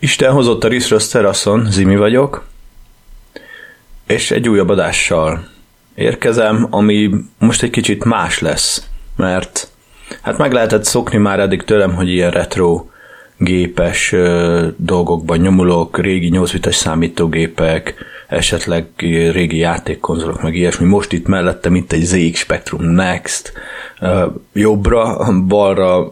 Isten hozott a Riszrösz teraszon, Zimi vagyok, és egy újabb adással érkezem, ami most egy kicsit más lesz, mert hát meg lehetett szokni már eddig tőlem, hogy ilyen retro gépes dolgokban nyomulok, régi 8 bites számítógépek, esetleg régi játékkonzolok, meg ilyesmi. Most itt mellettem itt egy ZX Spectrum Next, jobbra, balra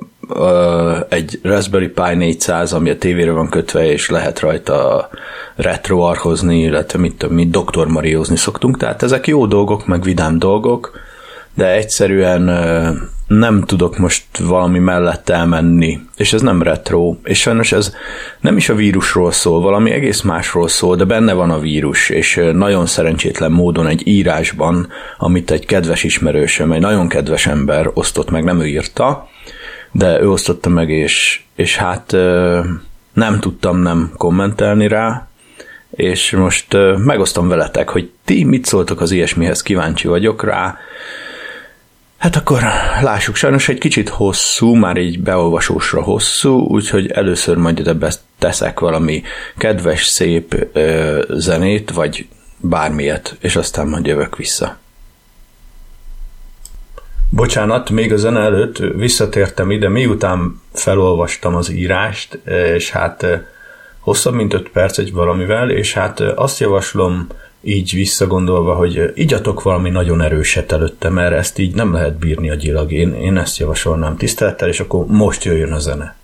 egy Raspberry Pi 400, ami a tévére van kötve, és lehet rajta retroarhozni, illetve mit, mit Dr. Mariózni szoktunk. Tehát ezek jó dolgok, meg vidám dolgok, de egyszerűen nem tudok most valami mellett elmenni, és ez nem retro, és sajnos ez nem is a vírusról szól, valami egész másról szól, de benne van a vírus, és nagyon szerencsétlen módon egy írásban, amit egy kedves ismerősöm, egy nagyon kedves ember osztott meg, nem ő írta, de ő osztotta meg, és, és hát nem tudtam nem kommentelni rá, és most megosztom veletek, hogy ti mit szóltok az ilyesmihez, kíváncsi vagyok rá. Hát akkor lássuk, sajnos egy kicsit hosszú, már így beolvasósra hosszú, úgyhogy először majd ebbe teszek valami kedves, szép ö, zenét, vagy bármilyet, és aztán majd jövök vissza. Bocsánat, még a zene előtt visszatértem ide, miután felolvastam az írást, és hát hosszabb, mint 5 perc egy valamivel, és hát azt javaslom így visszagondolva, hogy igyatok valami nagyon erőset előtte, mert ezt így nem lehet bírni agyilag. Én, én ezt javasolnám tisztelettel, és akkor most jöjjön a zene.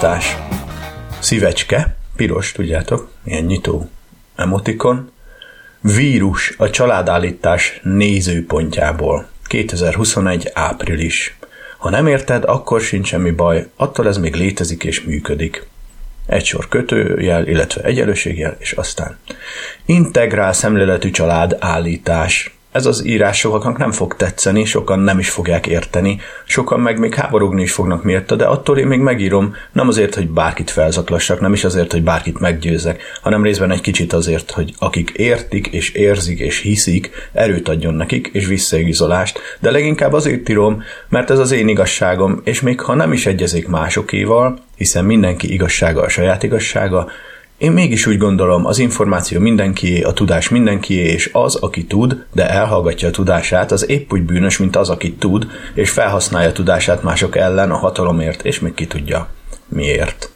Megosztás. Szívecske, piros, tudjátok, ilyen nyitó emotikon. Vírus a családállítás nézőpontjából. 2021. április. Ha nem érted, akkor sincs semmi baj, attól ez még létezik és működik. Egy sor kötőjel, illetve egyenlőségjel, és aztán integrál szemléletű család állítás ez az írás sokaknak nem fog tetszeni, sokan nem is fogják érteni, sokan meg még háborogni is fognak miatta, de attól én még megírom, nem azért, hogy bárkit felzaklassak, nem is azért, hogy bárkit meggyőzzek, hanem részben egy kicsit azért, hogy akik értik és érzik és hiszik, erőt adjon nekik és visszaizolást, de leginkább azért írom, mert ez az én igazságom, és még ha nem is egyezik másokéval, hiszen mindenki igazsága a saját igazsága, én mégis úgy gondolom, az információ mindenkié, a tudás mindenkié, és az, aki tud, de elhallgatja a tudását, az épp úgy bűnös, mint az, aki tud, és felhasználja a tudását mások ellen a hatalomért, és még ki tudja miért.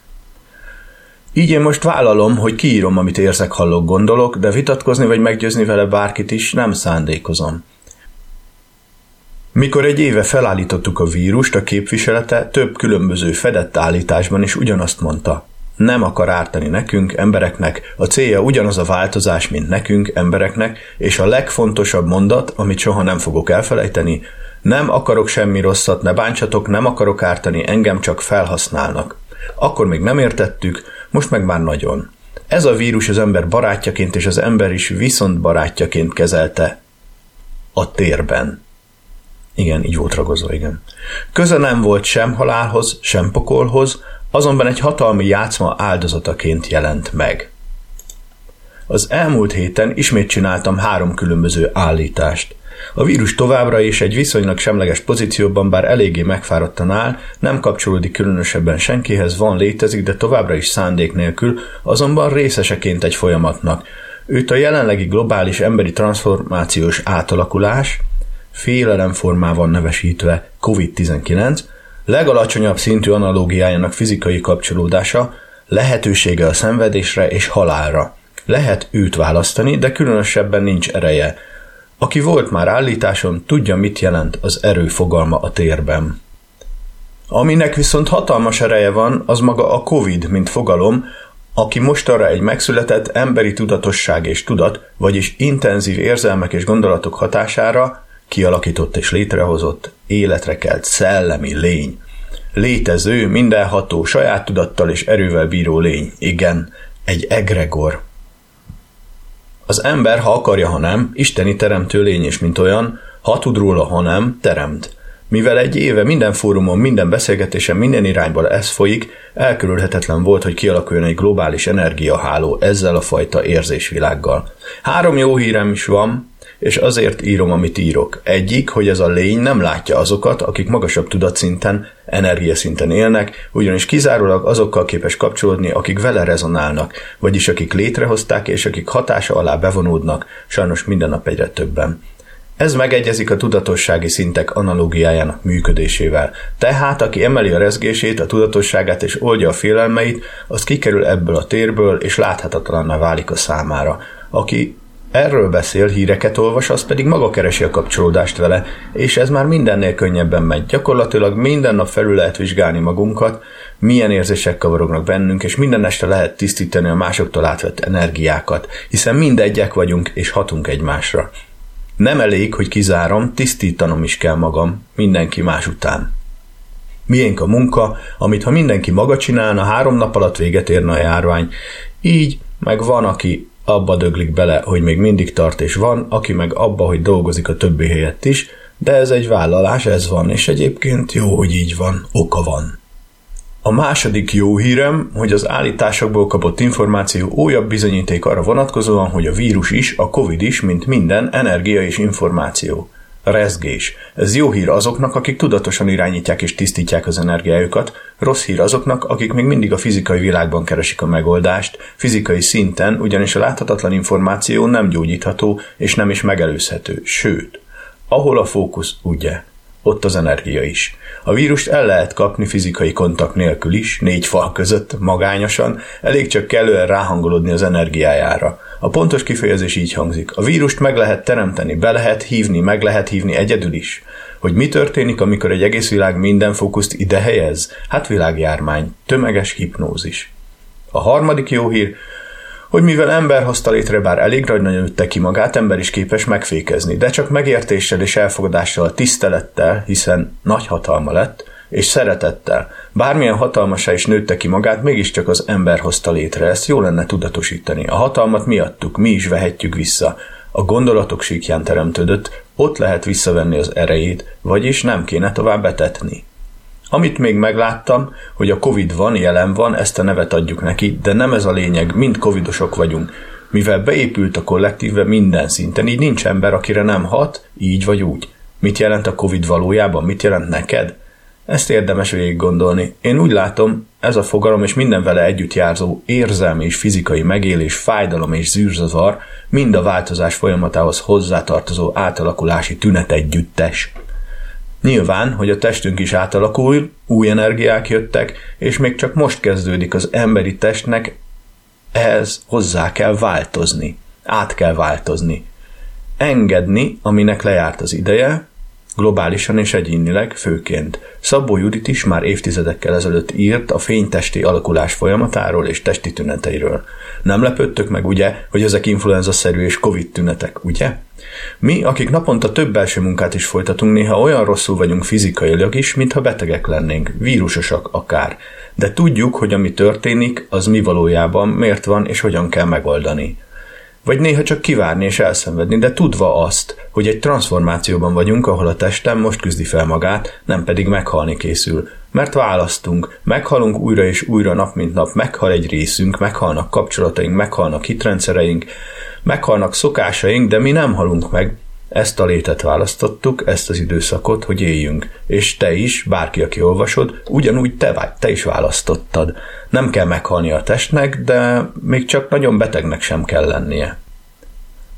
Így én most vállalom, hogy kiírom, amit érzek, hallok, gondolok, de vitatkozni vagy meggyőzni vele bárkit is nem szándékozom. Mikor egy éve felállítottuk a vírust, a képviselete több különböző fedett állításban is ugyanazt mondta. Nem akar ártani nekünk, embereknek, a célja ugyanaz a változás, mint nekünk, embereknek, és a legfontosabb mondat, amit soha nem fogok elfelejteni, nem akarok semmi rosszat, ne bántsatok, nem akarok ártani, engem csak felhasználnak. Akkor még nem értettük, most meg már nagyon. Ez a vírus az ember barátjaként és az ember is viszont barátjaként kezelte a térben. Igen, így volt ragozva, igen. Köze nem volt sem halálhoz, sem pokolhoz, azonban egy hatalmi játszma áldozataként jelent meg. Az elmúlt héten ismét csináltam három különböző állítást. A vírus továbbra is egy viszonylag semleges pozícióban, bár eléggé megfáradtan áll, nem kapcsolódik különösebben senkihez, van, létezik, de továbbra is szándék nélkül, azonban részeseként egy folyamatnak. Őt a jelenlegi globális emberi transformációs átalakulás, félelemformában nevesítve COVID-19, legalacsonyabb szintű analógiájának fizikai kapcsolódása, lehetősége a szenvedésre és halálra. Lehet őt választani, de különösebben nincs ereje. Aki volt már állításon, tudja, mit jelent az erő fogalma a térben. Aminek viszont hatalmas ereje van, az maga a COVID, mint fogalom, aki mostanra egy megszületett emberi tudatosság és tudat, vagyis intenzív érzelmek és gondolatok hatására kialakított és létrehozott, életre kelt szellemi lény. Létező, mindenható, saját tudattal és erővel bíró lény. Igen, egy egregor. Az ember, ha akarja, ha nem, isteni teremtő lény és mint olyan, ha tud róla, ha nem, teremt. Mivel egy éve minden fórumon, minden beszélgetésen, minden irányból ez folyik, elkerülhetetlen volt, hogy kialakuljon egy globális energiaháló ezzel a fajta érzésvilággal. Három jó hírem is van, és azért írom, amit írok. Egyik, hogy ez a lény nem látja azokat, akik magasabb tudatszinten, energiaszinten élnek, ugyanis kizárólag azokkal képes kapcsolódni, akik vele rezonálnak, vagyis akik létrehozták és akik hatása alá bevonódnak, sajnos minden nap egyre többen. Ez megegyezik a tudatossági szintek analógiájának működésével. Tehát, aki emeli a rezgését, a tudatosságát és oldja a félelmeit, az kikerül ebből a térből, és láthatatlanná válik a számára. Aki erről beszél, híreket olvas, az pedig maga keresi a kapcsolódást vele, és ez már mindennél könnyebben megy. Gyakorlatilag minden nap felül lehet vizsgálni magunkat, milyen érzések kavarognak bennünk, és minden este lehet tisztítani a másoktól átvett energiákat, hiszen mindegyek vagyunk és hatunk egymásra. Nem elég, hogy kizárom, tisztítanom is kell magam, mindenki más után. Miénk a munka, amit ha mindenki maga csinálna, három nap alatt véget érne a járvány. Így meg van, aki abba döglik bele, hogy még mindig tart és van, aki meg abba, hogy dolgozik a többi helyett is, de ez egy vállalás, ez van, és egyébként jó, hogy így van, oka van. A második jó hírem, hogy az állításokból kapott információ újabb bizonyíték arra vonatkozóan, hogy a vírus is, a COVID is, mint minden, energia és információ. Rezgés. Ez jó hír azoknak, akik tudatosan irányítják és tisztítják az energiájukat, rossz hír azoknak, akik még mindig a fizikai világban keresik a megoldást, fizikai szinten, ugyanis a láthatatlan információ nem gyógyítható és nem is megelőzhető, sőt, ahol a fókusz, ugye, ott az energia is. A vírust el lehet kapni fizikai kontakt nélkül is, négy fal között, magányosan, elég csak kellően ráhangolódni az energiájára. A pontos kifejezés így hangzik. A vírust meg lehet teremteni, be lehet hívni, meg lehet hívni egyedül is. Hogy mi történik, amikor egy egész világ minden fókuszt ide helyez? Hát világjármány, tömeges hipnózis. A harmadik jó hír, hogy mivel ember hozta létre, bár elég nagy nőtte ki magát, ember is képes megfékezni, de csak megértéssel és elfogadással, tisztelettel, hiszen nagy hatalma lett, és szeretettel. Bármilyen hatalmasá is nőtte ki magát, mégiscsak az ember hozta létre, ezt jó lenne tudatosítani. A hatalmat miattuk, mi is vehetjük vissza. A gondolatok síkján teremtődött, ott lehet visszavenni az erejét, vagyis nem kéne tovább betetni. Amit még megláttam, hogy a Covid van, jelen van, ezt a nevet adjuk neki, de nem ez a lényeg, mind covidosok vagyunk. Mivel beépült a kollektívbe minden szinten, így nincs ember, akire nem hat, így vagy úgy. Mit jelent a Covid valójában? Mit jelent neked? Ezt érdemes végig gondolni. Én úgy látom, ez a fogalom és minden vele együtt járzó érzelmi és fizikai megélés, fájdalom és zűrzavar mind a változás folyamatához hozzátartozó átalakulási tünet együttes. Nyilván, hogy a testünk is átalakul, új energiák jöttek, és még csak most kezdődik az emberi testnek, ehhez hozzá kell változni, át kell változni. Engedni, aminek lejárt az ideje, globálisan és egyénileg főként. Szabó Judit is már évtizedekkel ezelőtt írt a fénytesti alakulás folyamatáról és testi tüneteiről. Nem lepődtök meg, ugye, hogy ezek influenza-szerű és covid tünetek, ugye? Mi, akik naponta több belső munkát is folytatunk, néha olyan rosszul vagyunk fizikailag is, mintha betegek lennénk, vírusosak akár. De tudjuk, hogy ami történik, az mi valójában, miért van és hogyan kell megoldani. Vagy néha csak kivárni és elszenvedni, de tudva azt, hogy egy transformációban vagyunk, ahol a testem most küzdi fel magát, nem pedig meghalni készül. Mert választunk, meghalunk újra és újra nap mint nap, meghal egy részünk, meghalnak kapcsolataink, meghalnak hitrendszereink, meghalnak szokásaink, de mi nem halunk meg, ezt a létet választottuk, ezt az időszakot, hogy éljünk. És te is, bárki, aki olvasod, ugyanúgy te, vagy, te is választottad. Nem kell meghalni a testnek, de még csak nagyon betegnek sem kell lennie.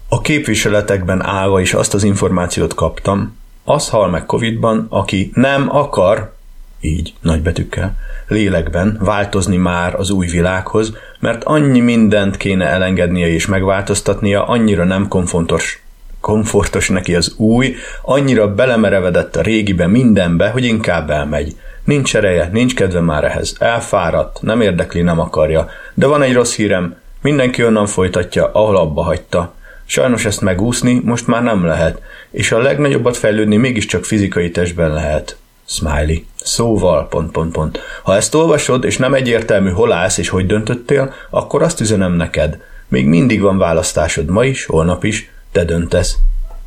A képviseletekben állva is azt az információt kaptam, az hal meg Covid-ban, aki nem akar, így nagybetűkkel, lélekben változni már az új világhoz, mert annyi mindent kéne elengednie és megváltoztatnia, annyira nem komfortos komfortos neki az új, annyira belemerevedett a régibe mindenbe, hogy inkább elmegy. Nincs ereje, nincs kedve már ehhez, elfáradt, nem érdekli, nem akarja. De van egy rossz hírem, mindenki onnan folytatja, ahol abba hagyta. Sajnos ezt megúszni most már nem lehet, és a legnagyobbat fejlődni mégiscsak fizikai testben lehet. Smiley. Szóval, pont, pont, pont. Ha ezt olvasod, és nem egyértelmű hol állsz és hogy döntöttél, akkor azt üzenem neked. Még mindig van választásod ma is, holnap is, te döntesz.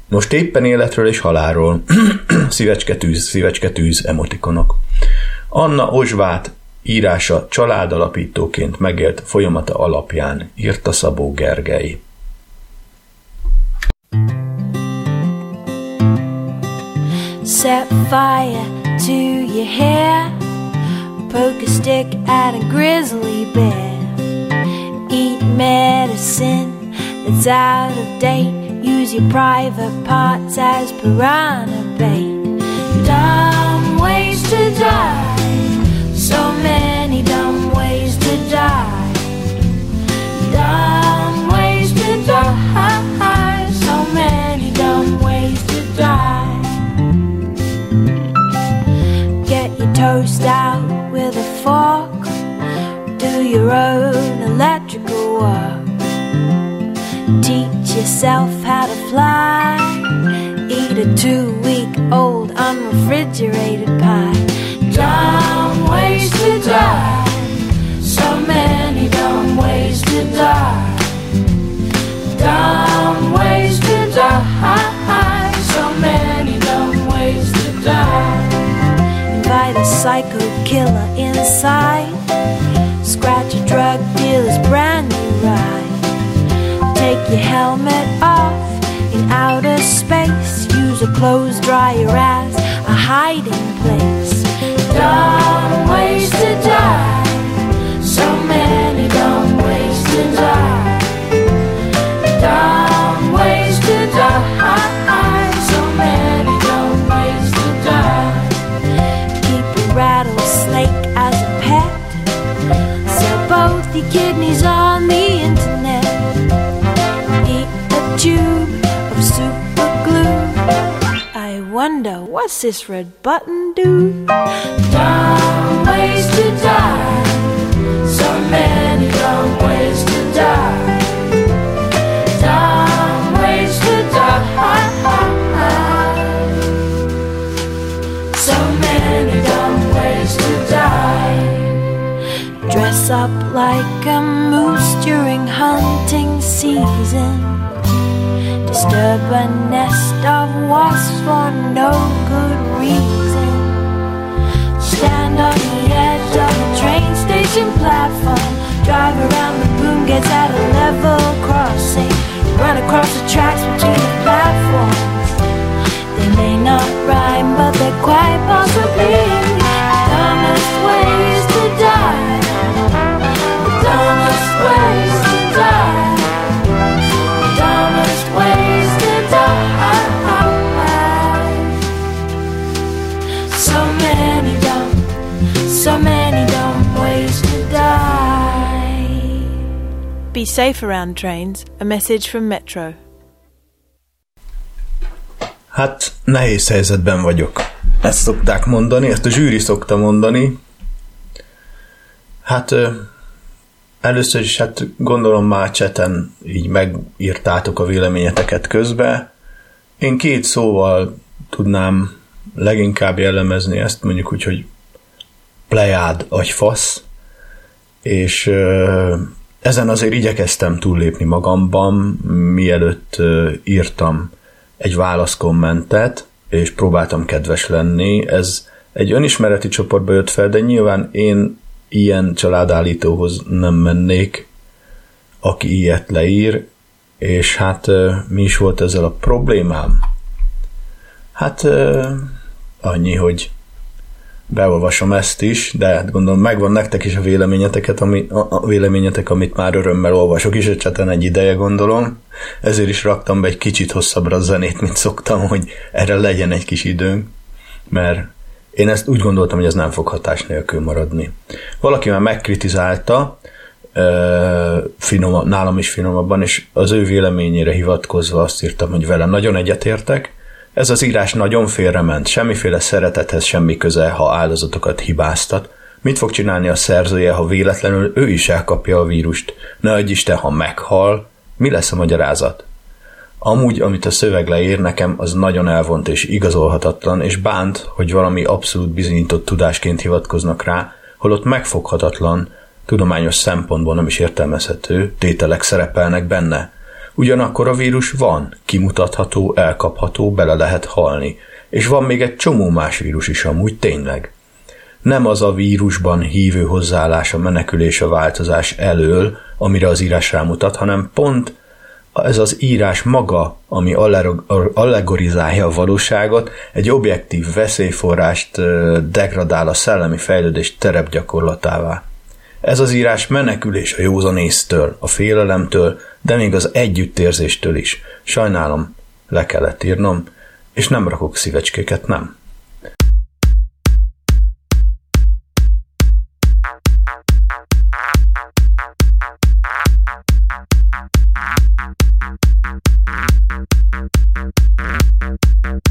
Most éppen életről és halálról. szívecske tűz, szívecske tűz, emotikonok. Anna Ozsvát írása családalapítóként megélt folyamata alapján írta Szabó Gergely. Set fire to your hair Poke a stick at a grizzly bear Eat medicine that's out of date Use your private parts as piranha bait. Dumb ways to die. Toast out with a fork. Do your own electrical work. Teach yourself how to fly. Eat a two week old unrefrigerated pie. Dumb ways to die. So many dumb ways to die. Scratch a drug dealer's brand new ride. Take your helmet off in outer space. Use a clothes dryer as a hiding place. Dumb ways to die. So many dumb ways to die. Kidneys on the internet. Need a tube of super glue. I wonder what's this red button do? Dumb ways to die. So many dumb ways to die. Up like a moose during hunting season disturb a nest of wasps for no good reason. Stand on the edge of a train station platform. Drive around the boom gates at a level crossing. Run across the tracks between the platforms. They may not rhyme, but they're quite possibly the dumbest ways to die. Be safe around trains. A message from Metro. Hát nehéz helyzetben vagyok. Ezt szokták mondani, ezt a zsűri szokta mondani. Hát először is hát gondolom már cseten így megírtátok a véleményeteket közbe. Én két szóval tudnám leginkább jellemezni ezt, mondjuk úgy, hogy plejád agyfasz, és ezen azért igyekeztem túllépni magamban, mielőtt írtam egy válaszkommentet, és próbáltam kedves lenni. Ez egy önismereti csoportba jött fel, de nyilván én ilyen családállítóhoz nem mennék, aki ilyet leír, és hát mi is volt ezzel a problémám? Hát annyi, hogy beolvasom ezt is, de hát gondolom megvan nektek is a véleményeteket, ami, a véleményetek, amit már örömmel olvasok is, cseten egy ideje gondolom. Ezért is raktam be egy kicsit hosszabbra a zenét, mint szoktam, hogy erre legyen egy kis időnk, mert én ezt úgy gondoltam, hogy ez nem fog hatás nélkül maradni. Valaki már megkritizálta, finom, nálam is finomabban, és az ő véleményére hivatkozva azt írtam, hogy vele nagyon egyetértek, ez az írás nagyon félrement, semmiféle szeretethez semmi köze, ha áldozatokat hibáztat. Mit fog csinálni a szerzője, ha véletlenül ő is elkapja a vírust? Ne Isten, ha meghal, mi lesz a magyarázat? Amúgy, amit a szöveg leír nekem, az nagyon elvont és igazolhatatlan, és bánt, hogy valami abszolút bizonyított tudásként hivatkoznak rá, holott megfoghatatlan, tudományos szempontból nem is értelmezhető tételek szerepelnek benne – Ugyanakkor a vírus van, kimutatható, elkapható, bele lehet halni. És van még egy csomó más vírus is amúgy tényleg. Nem az a vírusban hívő hozzáállás a menekülés a változás elől, amire az írás rámutat, hanem pont ez az írás maga, ami allegorizálja a valóságot, egy objektív veszélyforrást degradál a szellemi fejlődés terepgyakorlatává. Ez az írás menekülés a józanésztől, a félelemtől, de még az együttérzéstől is. Sajnálom, le kellett írnom, és nem rakok szívecskéket, nem. and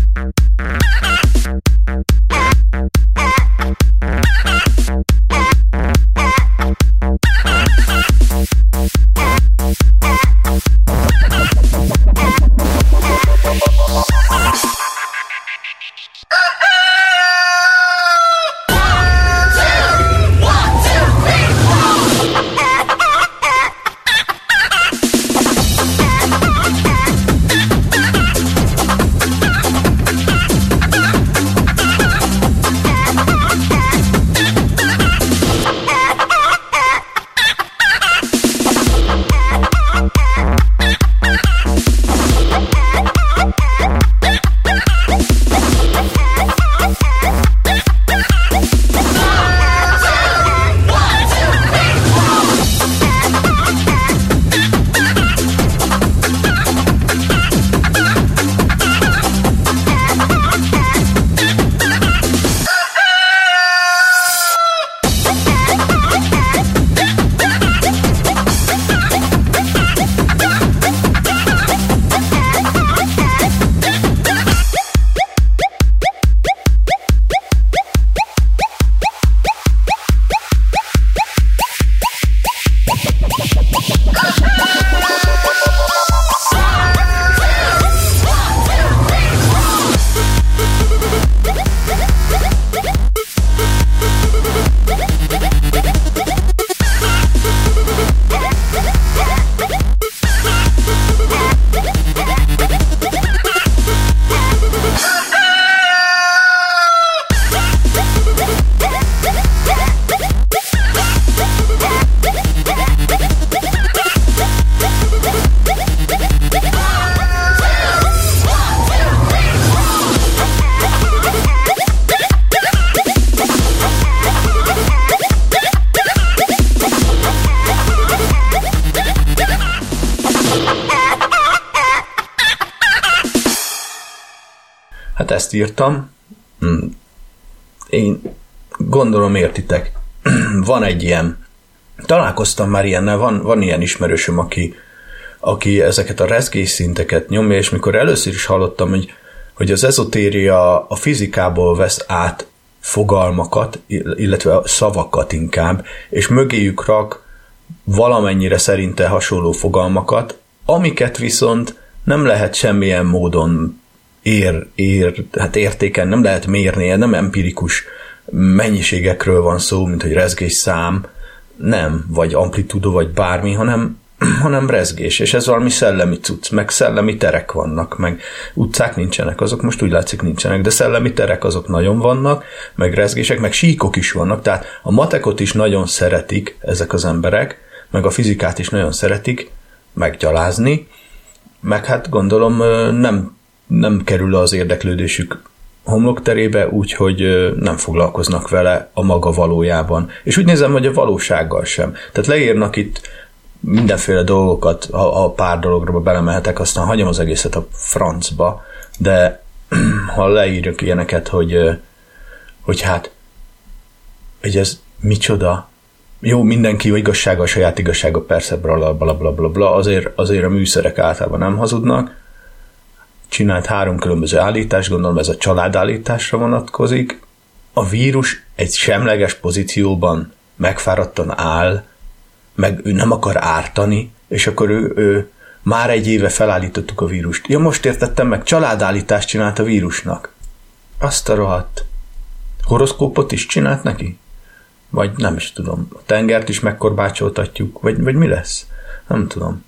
írtam. Hmm. Én gondolom értitek. Van egy ilyen, találkoztam már ilyennel, van, van ilyen ismerősöm, aki, aki ezeket a rezgés szinteket nyomja, és mikor először is hallottam, hogy, hogy az ezotéria a fizikából vesz át fogalmakat, illetve szavakat inkább, és mögéjük rak valamennyire szerinte hasonló fogalmakat, amiket viszont nem lehet semmilyen módon ér, ér, hát értéken, nem lehet mérni, nem empirikus mennyiségekről van szó, mint hogy rezgés szám, nem, vagy amplitúdó, vagy bármi, hanem hanem rezgés, és ez valami szellemi cucc, meg szellemi terek vannak, meg utcák nincsenek, azok most úgy látszik nincsenek, de szellemi terek azok nagyon vannak, meg rezgések, meg síkok is vannak, tehát a matekot is nagyon szeretik ezek az emberek, meg a fizikát is nagyon szeretik meggyalázni, meg hát gondolom nem, nem kerül az érdeklődésük homlokterébe, úgyhogy nem foglalkoznak vele a maga valójában. És úgy nézem, hogy a valósággal sem. Tehát leírnak itt mindenféle dolgokat, ha, a pár dologra belemehetek, aztán hagyom az egészet a francba, de ha leírjuk ilyeneket, hogy, hogy hát, hogy ez micsoda, jó, mindenki igazsága, a saját igazsága, persze, bla, bla, bla, bla, bla, azért, azért a műszerek általában nem hazudnak, csinált három különböző állítást, gondolom ez a családállításra vonatkozik. A vírus egy semleges pozícióban megfáradtan áll, meg ő nem akar ártani, és akkor ő, ő már egy éve felállítottuk a vírust. Ja, most értettem meg, családállítást csinált a vírusnak. Azt a rohadt. Horoszkópot is csinált neki? Vagy nem is tudom. A tengert is megkorbácsoltatjuk? Vagy, vagy mi lesz? Nem tudom.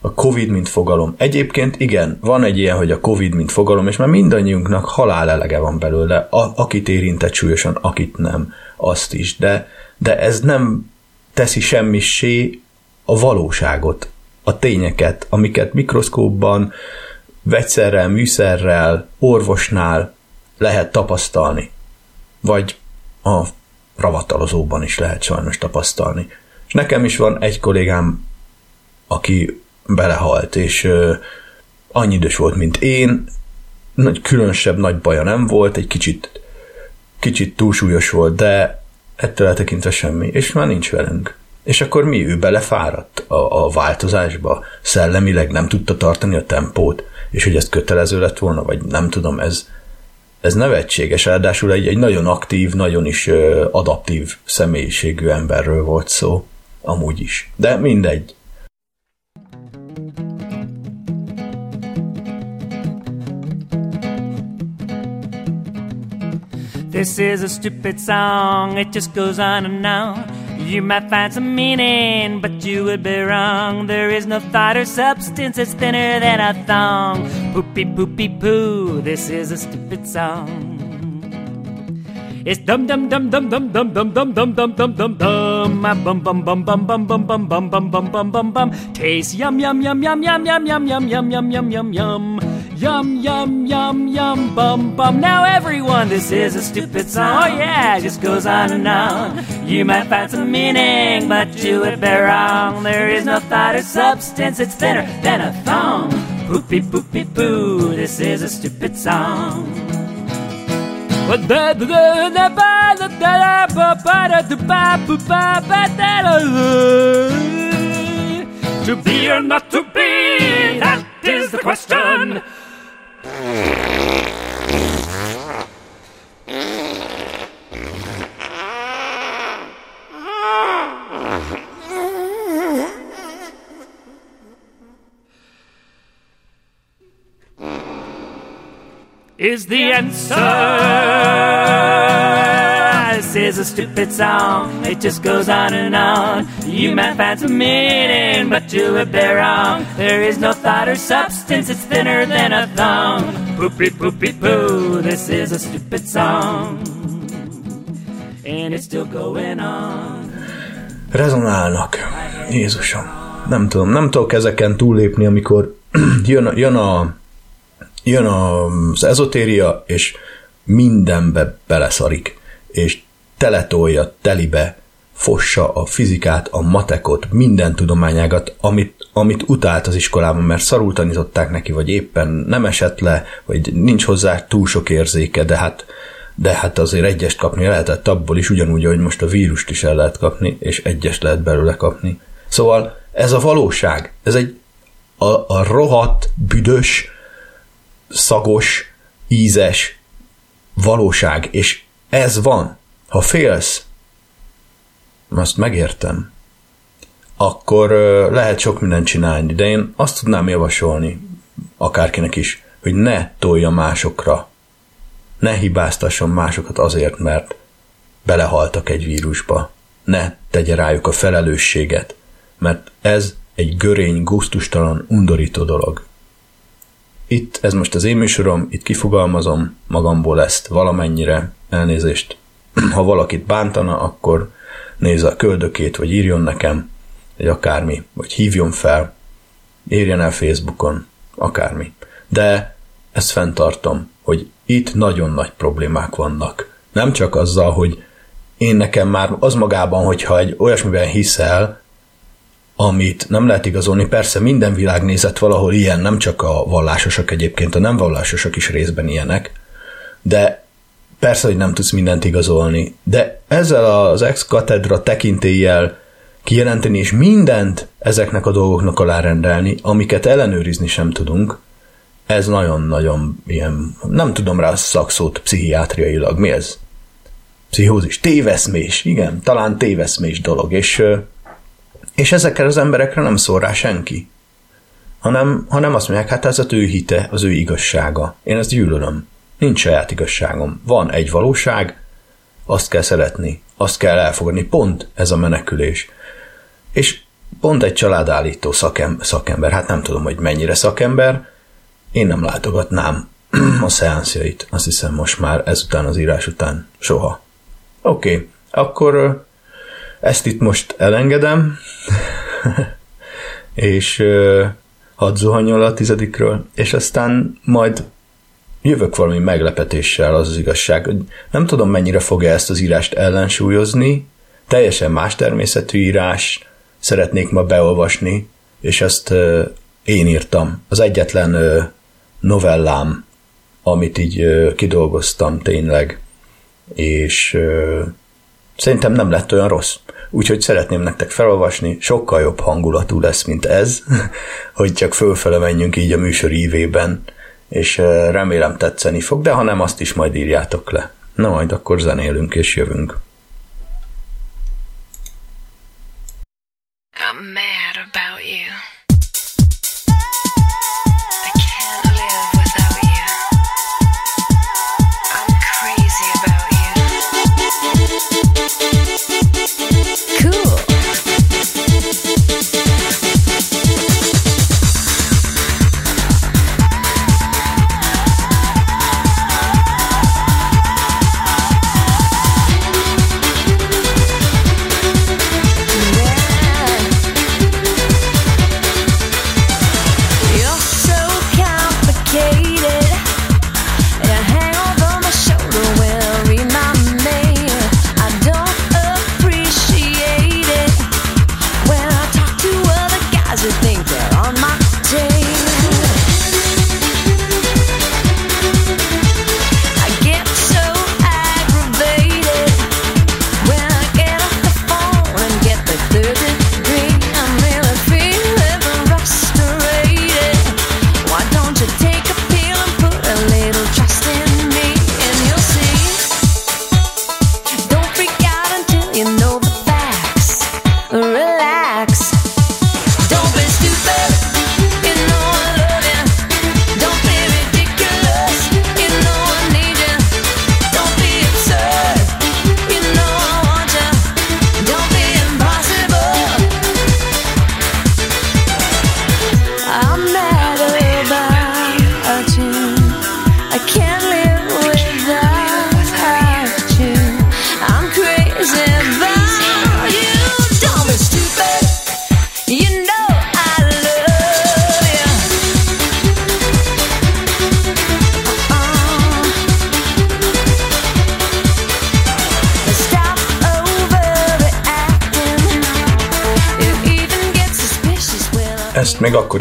A Covid, mint fogalom. Egyébként igen, van egy ilyen, hogy a Covid, mint fogalom, és már mindannyiunknak halál elege van belőle. A, akit érintett súlyosan, akit nem. Azt is. De, de ez nem teszi semmissé a valóságot, a tényeket, amiket mikroszkópban, vegyszerrel, műszerrel, orvosnál lehet tapasztalni. Vagy a ravatalozóban is lehet sajnos tapasztalni. És nekem is van egy kollégám, aki belehalt, és ö, annyi idős volt, mint én, nagy, különösebb nagy baja nem volt, egy kicsit, kicsit túlsúlyos volt, de ettől eltekintve semmi, és már nincs velünk. És akkor mi? Ő belefáradt a, a változásba, szellemileg nem tudta tartani a tempót, és hogy ez kötelező lett volna, vagy nem tudom, ez, ez nevetséges, ráadásul egy, egy nagyon aktív, nagyon is adaptív személyiségű emberről volt szó, amúgy is. De mindegy. This is a stupid song, it just goes on and on. You might find some meaning, but you would be wrong. There is no thought or substance that's thinner than a thong. Poopy poopy poo, this is a stupid song. It's dum dum dum dum dum dum dum dum dum dum dum dum dum. Bum bum bum bum bum bum bum bum bum bum bum bum bum. Taste yum yum yum yum yum yum yum yum yum yum yum yum yum. Yum, yum, yum, yum, bum, bum. Now, everyone, this is a stupid song. Oh, yeah, it just goes on and on. You might find some meaning, but you would be wrong. There is no thought or substance, it's thinner than a thong. Poopy, poopy, poo, this is a stupid song. To be or not to be, that is the question. Is the answer? Is a stupid song. It just goes on and on. You might find some meaning, but you would be wrong. There is no thought or substance. It's thinner than a thong. Poopy poopy poo. This is a stupid song. And it's still going on. Rezonálnak. Jézusom. Nem tudom, nem tudok ezeken túllépni, amikor jön, jön a jön az ezotéria, és mindenbe beleszarik, és teletolja telibe, fossa a fizikát, a matekot, minden tudományágat, amit, amit utált az iskolában, mert szarul tanították neki, vagy éppen nem esett le, vagy nincs hozzá túl sok érzéke, de hát, de hát azért egyest kapni lehetett abból is, ugyanúgy, hogy most a vírust is el lehet kapni, és egyest lehet belőle kapni. Szóval ez a valóság, ez egy a, a rohadt, büdös, szagos, ízes valóság, és ez van. Ha félsz, azt megértem, akkor lehet sok mindent csinálni, de én azt tudnám javasolni akárkinek is, hogy ne tolja másokra, ne hibáztasson másokat azért, mert belehaltak egy vírusba. Ne tegye rájuk a felelősséget, mert ez egy görény, gusztustalan, undorító dolog. Itt, ez most az én műsorom, itt kifogalmazom magamból ezt valamennyire, elnézést. Ha valakit bántana, akkor nézze a köldökét, vagy írjon nekem, vagy akármi, vagy hívjon fel, írjen el Facebookon, akármi. De ezt fenntartom, hogy itt nagyon nagy problémák vannak. Nem csak azzal, hogy én nekem már az magában, hogyha egy olyasmiben hiszel, amit nem lehet igazolni, persze minden világnézet valahol ilyen, nem csak a vallásosak egyébként, a nem vallásosak is részben ilyenek, de persze, hogy nem tudsz mindent igazolni, de ezzel az ex-katedra tekintéllyel kijelenteni és mindent ezeknek a dolgoknak alárendelni, amiket ellenőrizni sem tudunk, ez nagyon-nagyon ilyen, nem tudom rá a szakszót pszichiátriailag, mi ez? Pszichózis, téveszmés, igen, talán téveszmés dolog, és, és ezekkel az emberekre nem szól rá senki, hanem, hanem azt mondják, hát ez az ő hite, az ő igazsága. Én ezt gyűlölöm. Nincs saját igazságom. Van egy valóság, azt kell szeretni, azt kell elfogadni. Pont ez a menekülés. És pont egy családállító szakem, szakember, hát nem tudom, hogy mennyire szakember, én nem látogatnám a szeánszjait, azt hiszem most már ezután az írás után soha. Oké, okay, akkor ezt itt most elengedem, és hadd zuhanjon a tizedikről, és aztán majd jövök valami meglepetéssel, az az igazság, hogy nem tudom mennyire fogja ezt az írást ellensúlyozni, teljesen más természetű írás, szeretnék ma beolvasni, és ezt én írtam. Az egyetlen novellám, amit így kidolgoztam tényleg, és szerintem nem lett olyan rossz. Úgyhogy szeretném nektek felolvasni, sokkal jobb hangulatú lesz, mint ez, hogy csak fölfele menjünk így a műsor ívében, és remélem tetszeni fog, de ha nem, azt is majd írjátok le. Na majd akkor zenélünk és jövünk.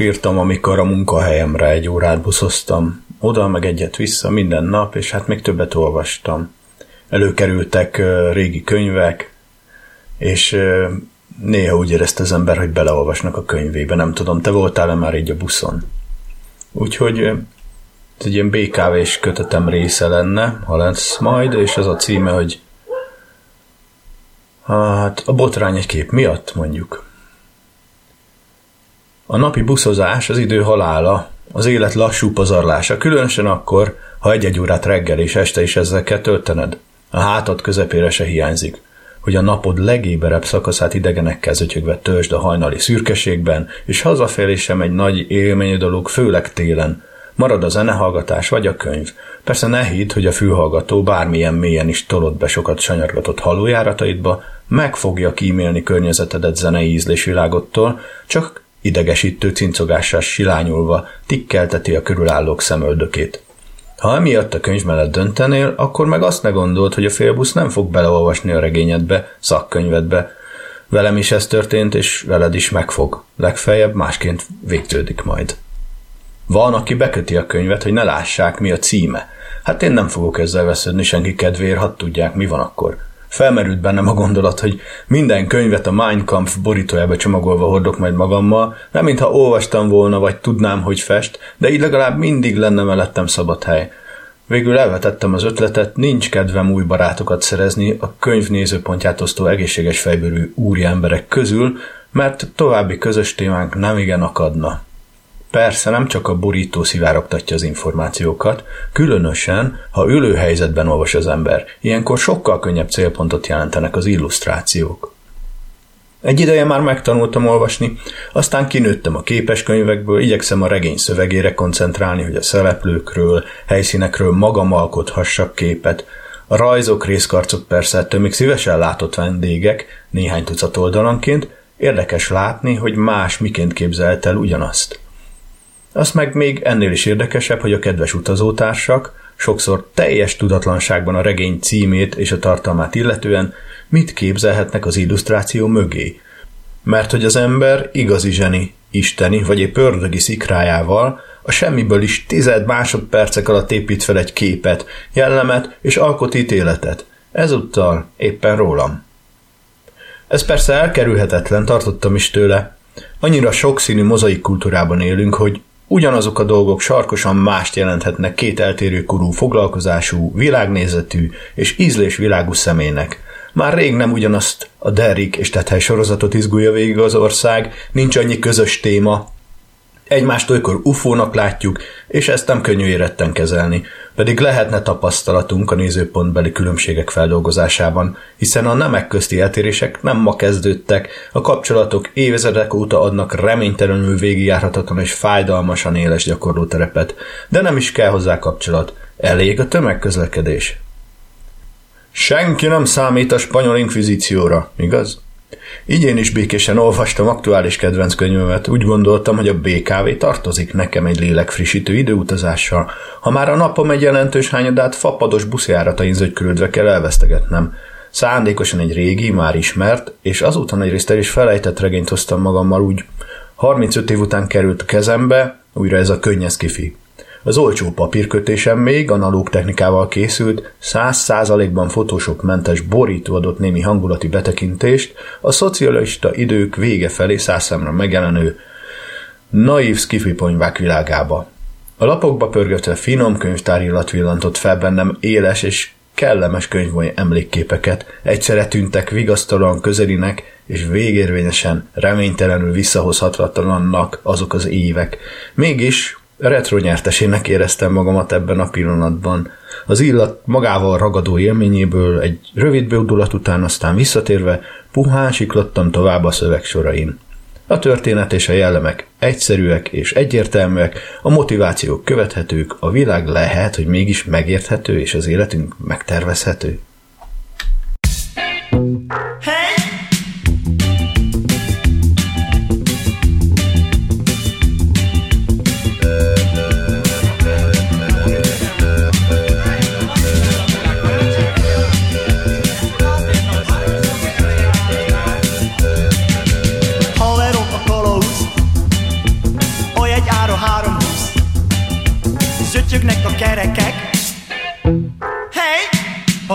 Ezt még akkor írtam, amikor a munkahelyemre egy órát buszoztam. Oda meg egyet vissza minden nap, és hát még többet olvastam. Előkerültek régi könyvek, és néha úgy érezte az ember, hogy beleolvasnak a könyvébe. Nem tudom, te voltál-e már így a buszon? Úgyhogy egy ilyen BKV-s kötetem része lenne, ha lesz majd, és az a címe, hogy hát a botrány egy kép miatt mondjuk. A napi buszozás az idő halála, az élet lassú pazarlása, különösen akkor, ha egy-egy órát reggel és este is ezzel kell töltened. A hátad közepére se hiányzik, hogy a napod legéberebb szakaszát idegenekkel zötyögve töltsd a hajnali szürkeségben, és hazafelé sem egy nagy élmény dolog, főleg télen. Marad a zenehallgatás vagy a könyv. Persze ne hidd, hogy a fülhallgató bármilyen mélyen is tolod be sokat sanyargatott halójárataidba, meg fogja kímélni környezetedet zenei ízlésvilágottól, csak idegesítő cincogással silányulva tikkelteti a körülállók szemöldökét. Ha emiatt a könyv mellett döntenél, akkor meg azt ne gondolt, hogy a félbusz nem fog beleolvasni a regényedbe, szakkönyvedbe. Velem is ez történt, és veled is megfog. Legfeljebb másként végződik majd. Van, aki beköti a könyvet, hogy ne lássák, mi a címe. Hát én nem fogok ezzel vesződni senki kedvéért, hadd tudják, mi van akkor. Felmerült bennem a gondolat, hogy minden könyvet a Mein Kampf borítójába csomagolva hordok majd magammal, nem mintha olvastam volna, vagy tudnám, hogy fest, de így legalább mindig lenne mellettem szabad hely. Végül elvetettem az ötletet, nincs kedvem új barátokat szerezni a könyv nézőpontját osztó egészséges fejbőrű úri emberek közül, mert további közös témánk nem igen akadna. Persze nem csak a borító szivárogtatja az információkat, különösen, ha ülő helyzetben olvas az ember. Ilyenkor sokkal könnyebb célpontot jelentenek az illusztrációk. Egy ideje már megtanultam olvasni, aztán kinőttem a képeskönyvekből, igyekszem a regény szövegére koncentrálni, hogy a szereplőkről, helyszínekről magam alkothassak képet. A rajzok, részkarcok persze ettől még szívesen látott vendégek, néhány tucat oldalanként, érdekes látni, hogy más miként képzelt el ugyanazt. Az meg még ennél is érdekesebb, hogy a kedves utazótársak, sokszor teljes tudatlanságban a regény címét és a tartalmát illetően mit képzelhetnek az illusztráció mögé. Mert hogy az ember igazi zseni, isteni vagy egy pördögi szikrájával a semmiből is tized másodpercek alatt épít fel egy képet, jellemet és alkot ítéletet. Ezúttal éppen rólam. Ez persze elkerülhetetlen, tartottam is tőle. Annyira sokszínű mozaik kultúrában élünk, hogy Ugyanazok a dolgok sarkosan mást jelenthetnek két eltérő korú foglalkozású, világnézetű és ízlésvilágú személynek. Már rég nem ugyanazt a Derrick és Tethely sorozatot izgulja végig az ország, nincs annyi közös téma, Egymást olykor ufónak látjuk, és ezt nem könnyű éretten kezelni, pedig lehetne tapasztalatunk a nézőpontbeli különbségek feldolgozásában, hiszen a nemek közti eltérések nem ma kezdődtek, a kapcsolatok évezredek óta adnak reménytelenül végigjárhatatlan és fájdalmasan éles gyakorlóterepet, de nem is kell hozzá kapcsolat, elég a tömegközlekedés. Senki nem számít a spanyol inkvizícióra, igaz? Így én is békésen olvastam aktuális kedvenc könyvemet, úgy gondoltam, hogy a BKV tartozik nekem egy lélekfrissítő időutazással, ha már a napom egy jelentős hányadát fapados buszjáratain zögykörődve kell elvesztegetnem. Szándékosan egy régi, már ismert, és azután egy részt el is felejtett regényt hoztam magammal úgy. 35 év után került a kezembe, újra ez a könnyez kifi. Az olcsó papírkötésem még analóg technikával készült, 100%-ban Photoshop mentes borító adott némi hangulati betekintést a szocialista idők vége felé százszámra megjelenő naív skifiponyvák világába. A lapokba pörgetve finom könyvtárillat villantott fel bennem éles és kellemes könyvmoly emlékképeket, egyszerre tűntek vigasztalóan közelinek, és végérvényesen, reménytelenül visszahozhatatlannak azok az évek. Mégis retro nyertesének éreztem magamat ebben a pillanatban. Az illat magával ragadó élményéből egy rövid beudulat után aztán visszatérve puhán siklottam tovább a szövegsorain. A történet és a jellemek egyszerűek és egyértelműek, a motivációk követhetők, a világ lehet, hogy mégis megérthető, és az életünk megtervezhető.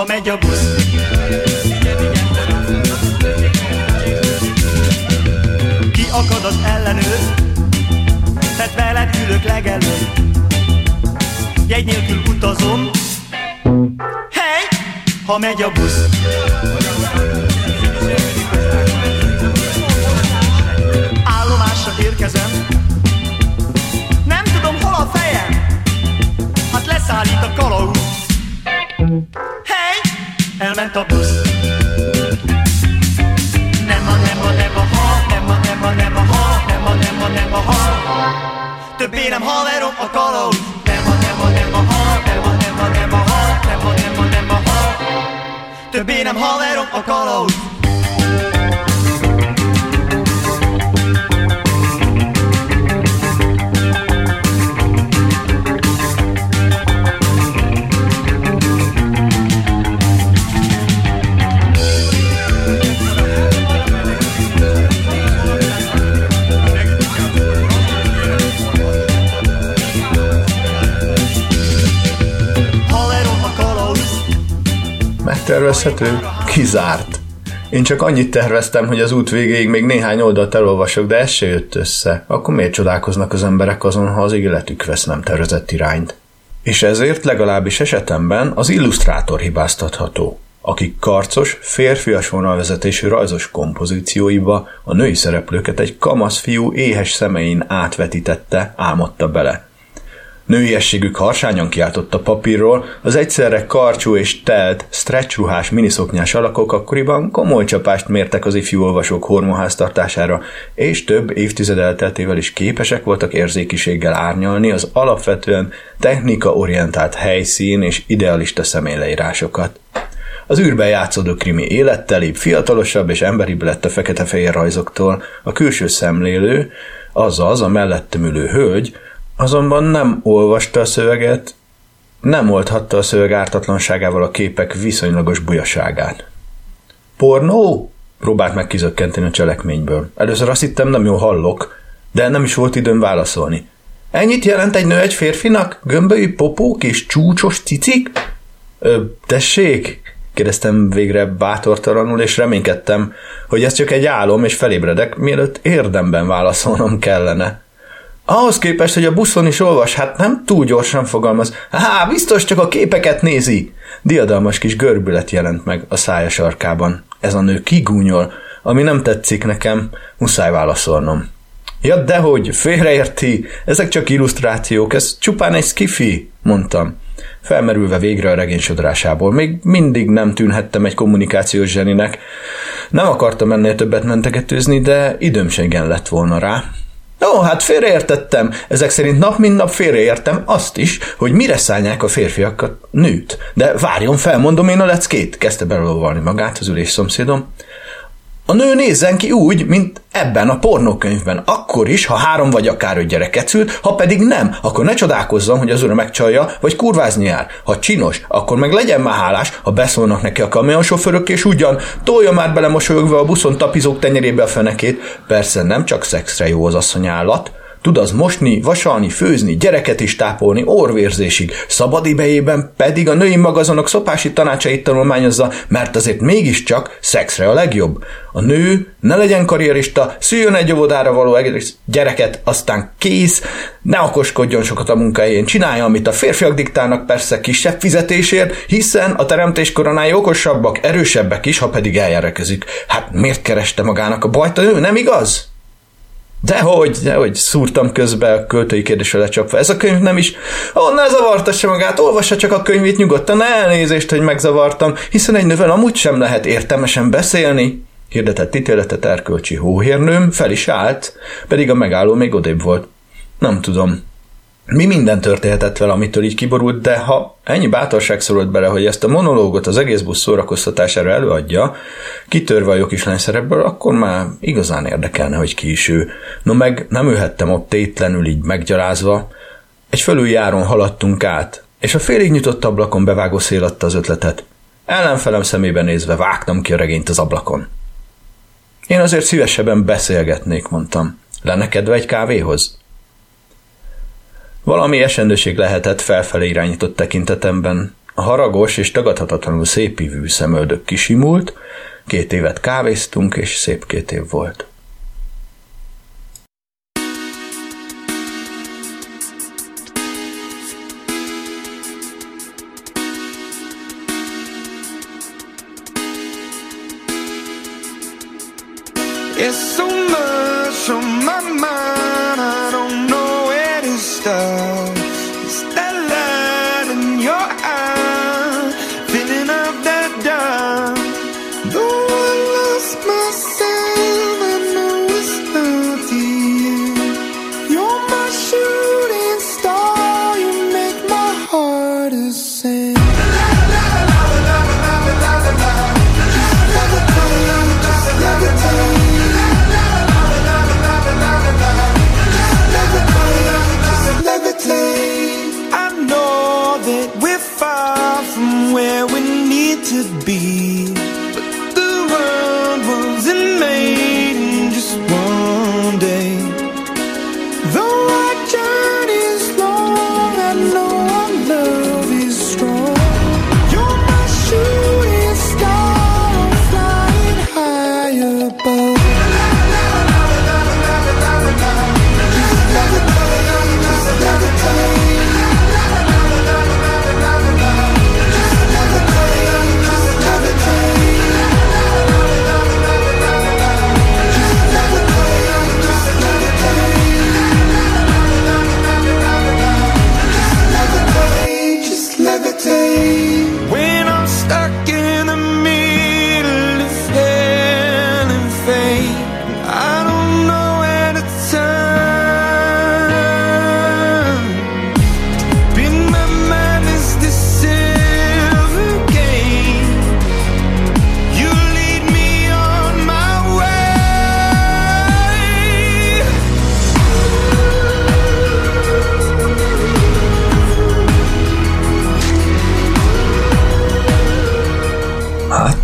Megy a busz. Ki akad az ellenőr, tehát veled ülök legelőtt. egy nélkül utazom. Hey, ha megy a busz. Állomásra érkezem. Nem tudom, hol a fejem. Hát a kalauz. Hey, elment a busz. Nem a, nem a, nem a, ha, nem a, nem a, nem a, ha, nem a, nem a, nem a, ha. Többé nem haverom a kalauz. Nem a, nem a, nem a, ha, nem a, nem a, nem a, ha, nem a, nem a, nem a, ha. Többé nem haverom a kalauz. Megtervezhető? Kizárt. Én csak annyit terveztem, hogy az út végéig még néhány oldalt elolvasok, de ez se jött össze. Akkor miért csodálkoznak az emberek azon, ha az életük vesz nem tervezett irányt? És ezért legalábbis esetemben az illusztrátor hibáztatható, aki karcos, férfias vonalvezetésű rajzos kompozícióiba a női szereplőket egy kamasz fiú éhes szemein átvetítette, álmodta bele. Nőiességük harsányan kiáltott a papírról, az egyszerre karcsú és telt, stretch ruhás miniszoknyás alakok akkoriban komoly csapást mértek az ifjú olvasók hormonháztartására, és több évtized elteltével is képesek voltak érzékiséggel árnyalni az alapvetően technika-orientált helyszín és idealista személyleírásokat. Az űrben játszódó krimi élettelibb, fiatalosabb és emberibb lett a fekete-fehér rajzoktól, a külső szemlélő, azaz a mellettem ülő hölgy, azonban nem olvasta a szöveget, nem oldhatta a szöveg ártatlanságával a képek viszonylagos bujaságát. Pornó? Próbált meg kizökkenteni a cselekményből. Először azt hittem, nem jól hallok, de nem is volt időm válaszolni. Ennyit jelent egy nő egy férfinak? Gömbölyű popók és csúcsos cicik? Ö, tessék? kérdeztem végre bátortalanul, és reménykedtem, hogy ez csak egy álom, és felébredek, mielőtt érdemben válaszolnom kellene. Ahhoz képest, hogy a buszon is olvas, hát nem túl gyorsan fogalmaz. Há, biztos csak a képeket nézi. Diadalmas kis görbület jelent meg a szája sarkában. Ez a nő kigúnyol, ami nem tetszik nekem, muszáj válaszolnom. Ja, dehogy, félreérti, ezek csak illusztrációk, ez csupán egy skifi, mondtam. Felmerülve végre a regény sodrásából. Még mindig nem tűnhettem egy kommunikációs zseninek. Nem akartam ennél többet mentegetőzni, de időm lett volna rá. Ó, hát félreértettem. Ezek szerint nap mint nap félreértem azt is, hogy mire szállják a férfiakat nőt. De várjon, felmondom én a leckét, kezdte belolvalni magát az ülés szomszédom. A nő nézzen ki úgy, mint ebben a pornókönyvben. Akkor is, ha három vagy akár öt gyereket szült, ha pedig nem, akkor ne csodálkozzon, hogy az ura megcsalja, vagy kurvázni jár. Ha csinos, akkor meg legyen már hálás, ha beszólnak neki a kamionsofőrök, és ugyan tolja már bele mosolyogva a buszon tapizók tenyerébe a fenekét. Persze nem csak szexre jó az asszony állat, Tud az mosni, vasalni, főzni, gyereket is tápolni, orvérzésig, szabad idejében pedig a női magazonok szopási tanácsait tanulmányozza, mert azért mégiscsak szexre a legjobb. A nő ne legyen karrierista, szüljön egy óvodára való gyereket, aztán kész, ne okoskodjon sokat a munkahelyén, csinálja, amit a férfiak diktálnak, persze kisebb fizetésért, hiszen a teremtés koronái okosabbak, erősebbek is, ha pedig eljárekezik. Hát miért kereste magának a bajt a nő, nem igaz? Dehogy, dehogy szúrtam közbe a költői kérdésre lecsapva. Ez a könyv nem is... Ó, ne zavartassa magát, olvassa csak a könyvét nyugodtan, elnézést, hogy megzavartam, hiszen egy nővel amúgy sem lehet értelmesen beszélni. Hirdetett ítéletet erkölcsi hóhérnőm, fel is állt, pedig a megálló még odébb volt. Nem tudom, mi minden történhetett vele, amitől így kiborult, de ha ennyi bátorság szorult bele, hogy ezt a monológot az egész busz szórakoztatására előadja, kitörve a jogkislány szerepből, akkor már igazán érdekelne, hogy ki is ő. No meg nem ülhettem ott tétlenül így meggyalázva. Egy fölüljáron haladtunk át, és a félig nyitott ablakon bevágó szél adta az ötletet. Ellenfelem szemébe nézve vágtam ki a regényt az ablakon. Én azért szívesebben beszélgetnék, mondtam. Lenne kedve egy kávéhoz? Valami esendőség lehetett felfelé irányított tekintetemben. A haragos és tagadhatatlanul szépívű szemöldök kisimult, két évet kávéztunk, és szép két év volt. It's so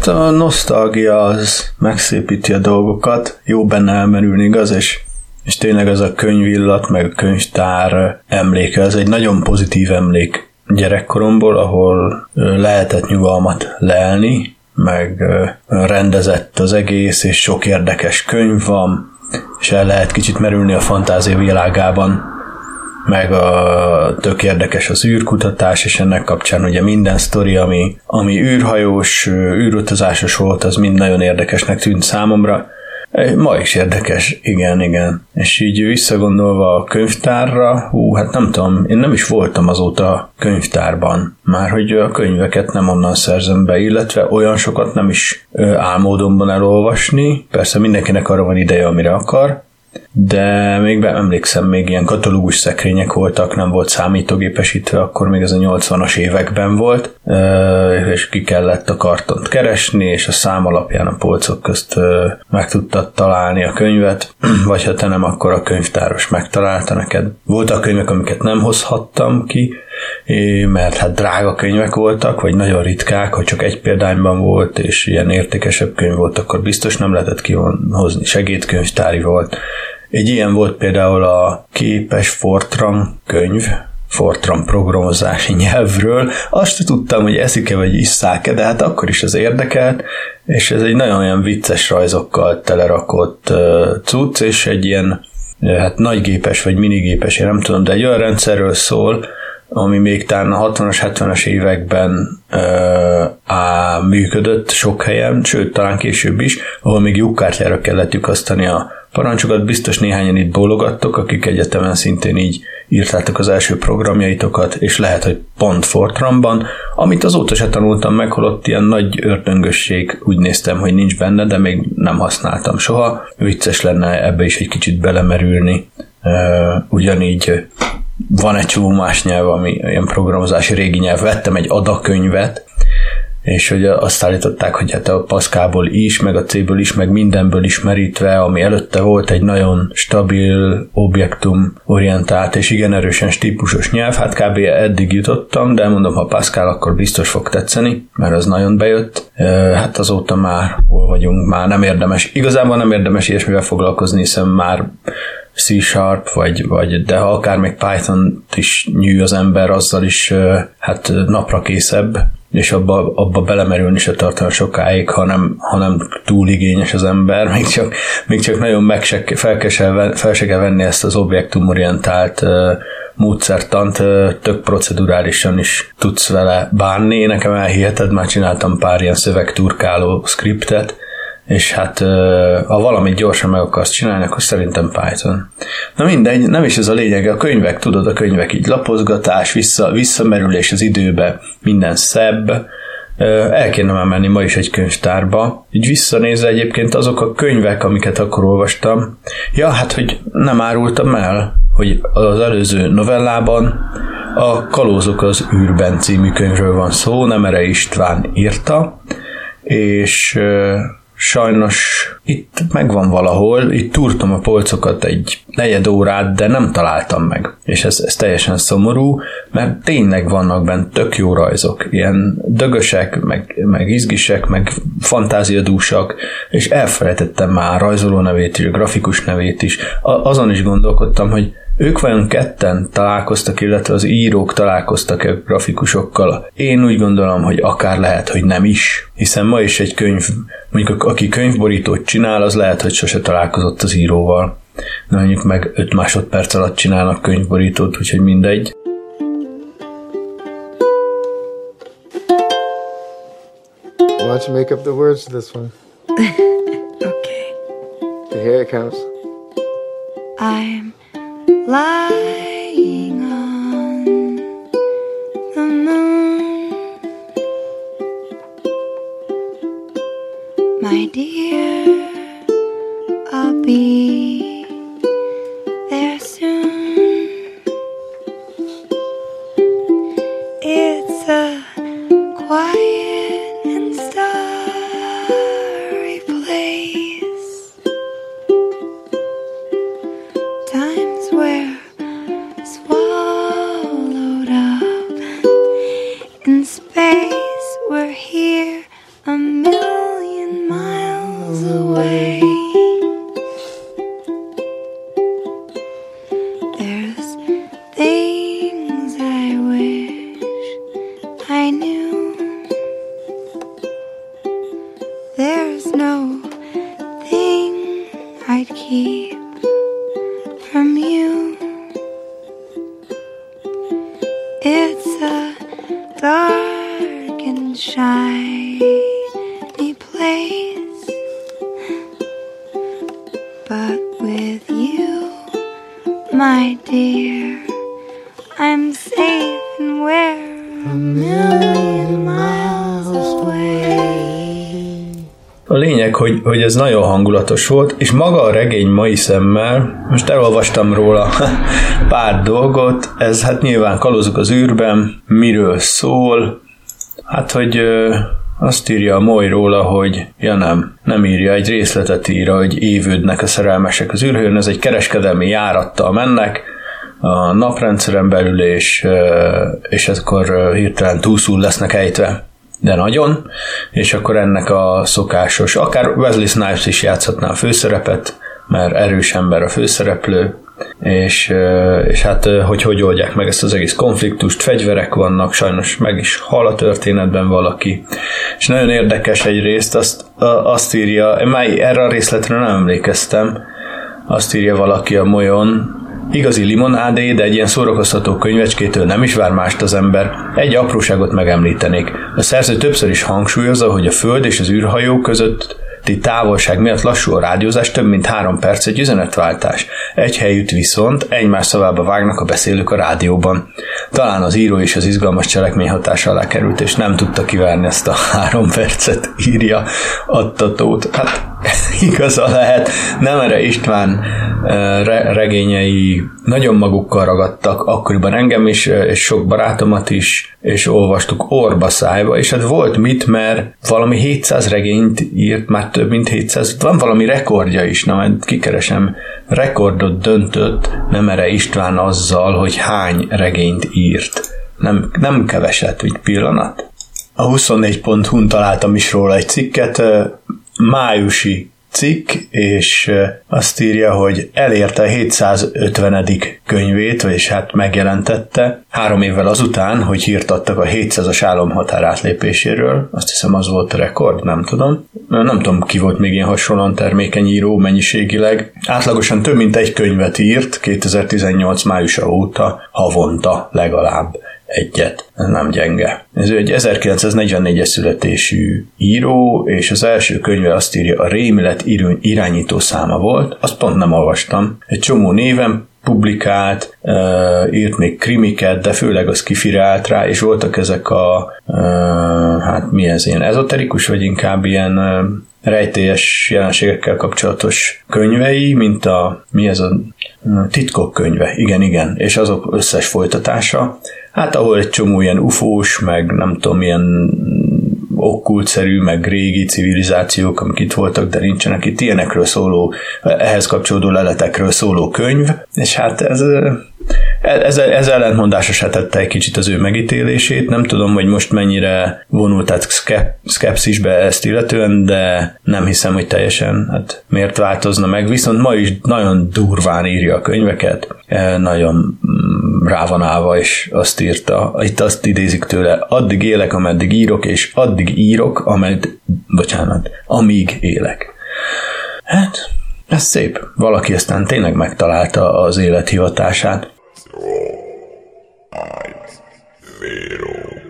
a nosztalgia az megszépíti a dolgokat, jó benne elmerülni, igaz? És, és tényleg az a könyvillat, meg a könyvtár emléke, az egy nagyon pozitív emlék gyerekkoromból, ahol lehetett nyugalmat leelni, meg rendezett az egész, és sok érdekes könyv van, és el lehet kicsit merülni a fantázia világában, meg a tök érdekes az űrkutatás, és ennek kapcsán ugye minden sztori, ami, ami űrhajós, űrutazásos volt, az mind nagyon érdekesnek tűnt számomra. Ma is érdekes, igen, igen. És így visszagondolva a könyvtárra, hú, hát nem tudom, én nem is voltam azóta könyvtárban, már hogy a könyveket nem onnan szerzem be, illetve olyan sokat nem is ö, álmodomban elolvasni, persze mindenkinek arra van ideje, amire akar, de még be, emlékszem, még ilyen katalógus szekrények voltak, nem volt számítógépesítve, akkor még ez a 80-as években volt, és ki kellett a kartont keresni, és a szám alapján a polcok közt meg tudtad találni a könyvet, vagy ha te nem, akkor a könyvtáros megtalálta neked. Voltak könyvek, amiket nem hozhattam ki, mert hát drága könyvek voltak, vagy nagyon ritkák, hogy csak egy példányban volt, és ilyen értékesebb könyv volt, akkor biztos nem lehetett kihozni. Segédkönyvtári volt. Egy ilyen volt például a Képes Fortran könyv, Fortran programozási nyelvről. Azt tudtam, hogy eszik-e vagy isszák-e, de hát akkor is az érdekelt, és ez egy nagyon olyan vicces rajzokkal telerakott cucc, és egy ilyen hát nagygépes vagy minigépes, én nem tudom, de egy olyan rendszerről szól, ami még talán a 60-as, 70-es években ö, á, működött sok helyen, sőt, talán később is, ahol még lyukkártyára kellett lyukasztani a parancsokat. Biztos néhányan itt bólogattok, akik egyetemen szintén így írtátok az első programjaitokat, és lehet, hogy pont Fortranban, amit azóta se tanultam meg, holott ilyen nagy ördöngösség úgy néztem, hogy nincs benne, de még nem használtam soha. Vicces lenne ebbe is egy kicsit belemerülni. Ugyanígy van egy csomó más nyelv, ami ilyen programozási régi nyelv. Vettem egy adakönyvet, és hogy azt állították, hogy hát a Pascalból is, meg a C-ből is, meg mindenből ismerítve, ami előtte volt egy nagyon stabil, objektum orientált és igen erősen stípusos nyelv, hát kb. eddig jutottam, de mondom, ha Pascal, akkor biztos fog tetszeni, mert az nagyon bejött. Hát azóta már hol vagyunk, már nem érdemes, igazából nem érdemes ilyesmivel foglalkozni, hiszen már C-sharp, vagy, vagy de ha akár még python is nyű az ember, azzal is hát napra készebb, és abba, abba belemerülni se tartana sokáig, hanem, hanem túl igényes az ember, még csak, még csak nagyon meg se, fel, kell, fel se kell venni ezt az objektumorientált módszertant, tök procedurálisan is tudsz vele bánni. Nekem elhiheted, már csináltam pár ilyen szövegturkáló skriptet, és hát ha valamit gyorsan meg akarsz csinálni, akkor szerintem Python. Na mindegy, nem is ez a lényeg, a könyvek, tudod, a könyvek így lapozgatás, vissza, visszamerülés az időbe, minden szebb, el kéne már menni ma is egy könyvtárba. Így visszanézve egyébként azok a könyvek, amiket akkor olvastam. Ja, hát, hogy nem árultam el, hogy az előző novellában a Kalózok az űrben című könyvről van szó, Nemere István írta, és sajnos itt megvan valahol, itt túrtam a polcokat egy negyed órát, de nem találtam meg. És ez, ez teljesen szomorú, mert tényleg vannak benne tök jó rajzok, ilyen dögösek, meg, meg izgisek, meg fantáziadúsak, és elfelejtettem már rajzoló nevét is, grafikus nevét is. A, azon is gondolkodtam, hogy ők vajon ketten találkoztak, illetve az írók találkoztak a grafikusokkal? Én úgy gondolom, hogy akár lehet, hogy nem is, hiszen ma is egy könyv, mondjuk aki könyvborítót csinál, az lehet, hogy sose találkozott az íróval. De mondjuk meg 5 másodperc alatt csinálnak könyvborítót, úgyhogy mindegy. Why don't you make up the words to this one? Okay. Here it comes. I'm lying on the moon. My dear, I'll be lényeg, hogy, hogy ez nagyon hangulatos volt, és maga a regény mai szemmel, most elolvastam róla pár dolgot, ez hát nyilván kalózok az űrben, miről szól, hát hogy azt írja a Moly róla, hogy ja nem, nem írja, egy részletet ír, hogy évődnek a szerelmesek az űrhőn, ez egy kereskedelmi járattal mennek, a naprendszeren belül, és, és akkor hirtelen túlszul lesznek ejtve de nagyon, és akkor ennek a szokásos, akár Wesley Snipes is játszhatná a főszerepet, mert erős ember a főszereplő, és, és hát hogy hogy oldják meg ezt az egész konfliktust, fegyverek vannak, sajnos meg is hal a történetben valaki, és nagyon érdekes egyrészt, azt, a- azt írja, már erre a részletre nem emlékeztem, azt írja valaki a molyon, Igazi limonádé, de egy ilyen szórakoztató könyvecskétől nem is vár mást az ember. Egy apróságot megemlítenék. A szerző többször is hangsúlyozza, hogy a Föld és az űrhajó között távolság miatt lassú a rádiózás, több mint három perc egy üzenetváltás. Egy helyütt viszont egymás szavába vágnak a beszélők a rádióban. Talán az író is az izgalmas cselekmény hatása alá került, és nem tudta kivárni ezt a három percet, írja Attatót. Hát igaza lehet, nem erre István re- regényei nagyon magukkal ragadtak, akkoriban engem is, és sok barátomat is, és olvastuk orba szájba, és hát volt mit, mert valami 700 regényt írt, már több mint 700, van valami rekordja is, na majd kikeresem, rekordot döntött Nemere István azzal, hogy hány regényt írt. Nem, nem keveset, egy pillanat. A 24.hu-n találtam is róla egy cikket, májusi cikk, és azt írja, hogy elérte a 750. könyvét, vagyis hát megjelentette, három évvel azután, hogy hírt adtak a 700-as álomhatár átlépéséről, azt hiszem az volt a rekord, nem tudom. Nem tudom, ki volt még ilyen hasonlóan termékeny író mennyiségileg. Átlagosan több mint egy könyvet írt 2018 májusa óta, havonta legalább egyet. Ez nem gyenge. Ez egy 1944-es születésű író, és az első könyve azt írja, a rémület irányító száma volt, azt pont nem olvastam. Egy csomó néven publikált, írt még krimiket, de főleg az kifirált rá, és voltak ezek a, hát mi ez, ilyen ezoterikus, vagy inkább ilyen rejtélyes jelenségekkel kapcsolatos könyvei, mint a, mi ez a titkok könyve, igen, igen, és azok összes folytatása. Hát ahol egy csomó ilyen ufós, meg nem tudom, ilyen okkultszerű, meg régi civilizációk, amik itt voltak, de nincsenek itt ilyenekről szóló, ehhez kapcsolódó leletekről szóló könyv, és hát ez ez, ez ellentmondásosá tette egy kicsit az ő megítélését. Nem tudom, hogy most mennyire vonult át szkepszisbe ezt illetően, de nem hiszem, hogy teljesen hát miért változna meg. Viszont ma is nagyon durván írja a könyveket, e, nagyon rá van állva, és azt írta, itt azt idézik tőle, addig élek, ameddig írok, és addig írok, ameddig, bocsánat, amíg élek. Hát, ez szép. Valaki aztán tényleg megtalálta az élethivatását. eins, zero.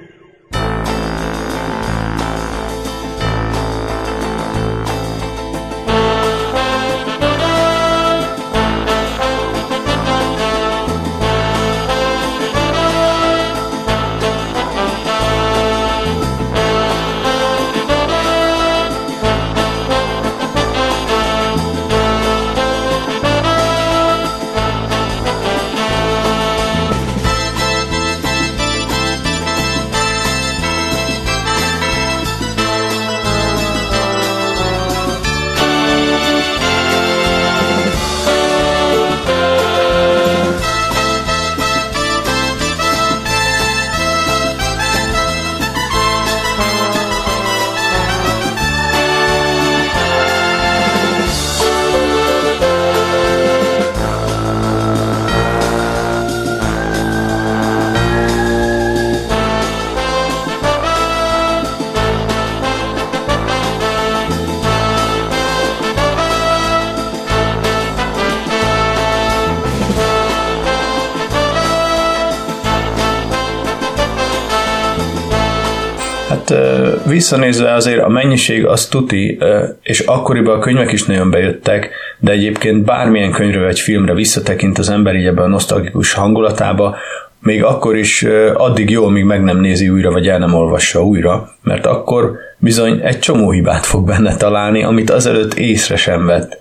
Visszanézve azért a mennyiség az tuti, és akkoriban a könyvek is nagyon bejöttek, de egyébként bármilyen könyvre vagy filmre visszatekint az ember így ebben a nosztalgikus hangulatába, még akkor is addig jó, míg meg nem nézi újra, vagy el nem olvassa újra, mert akkor bizony egy csomó hibát fog benne találni, amit azelőtt észre sem vett.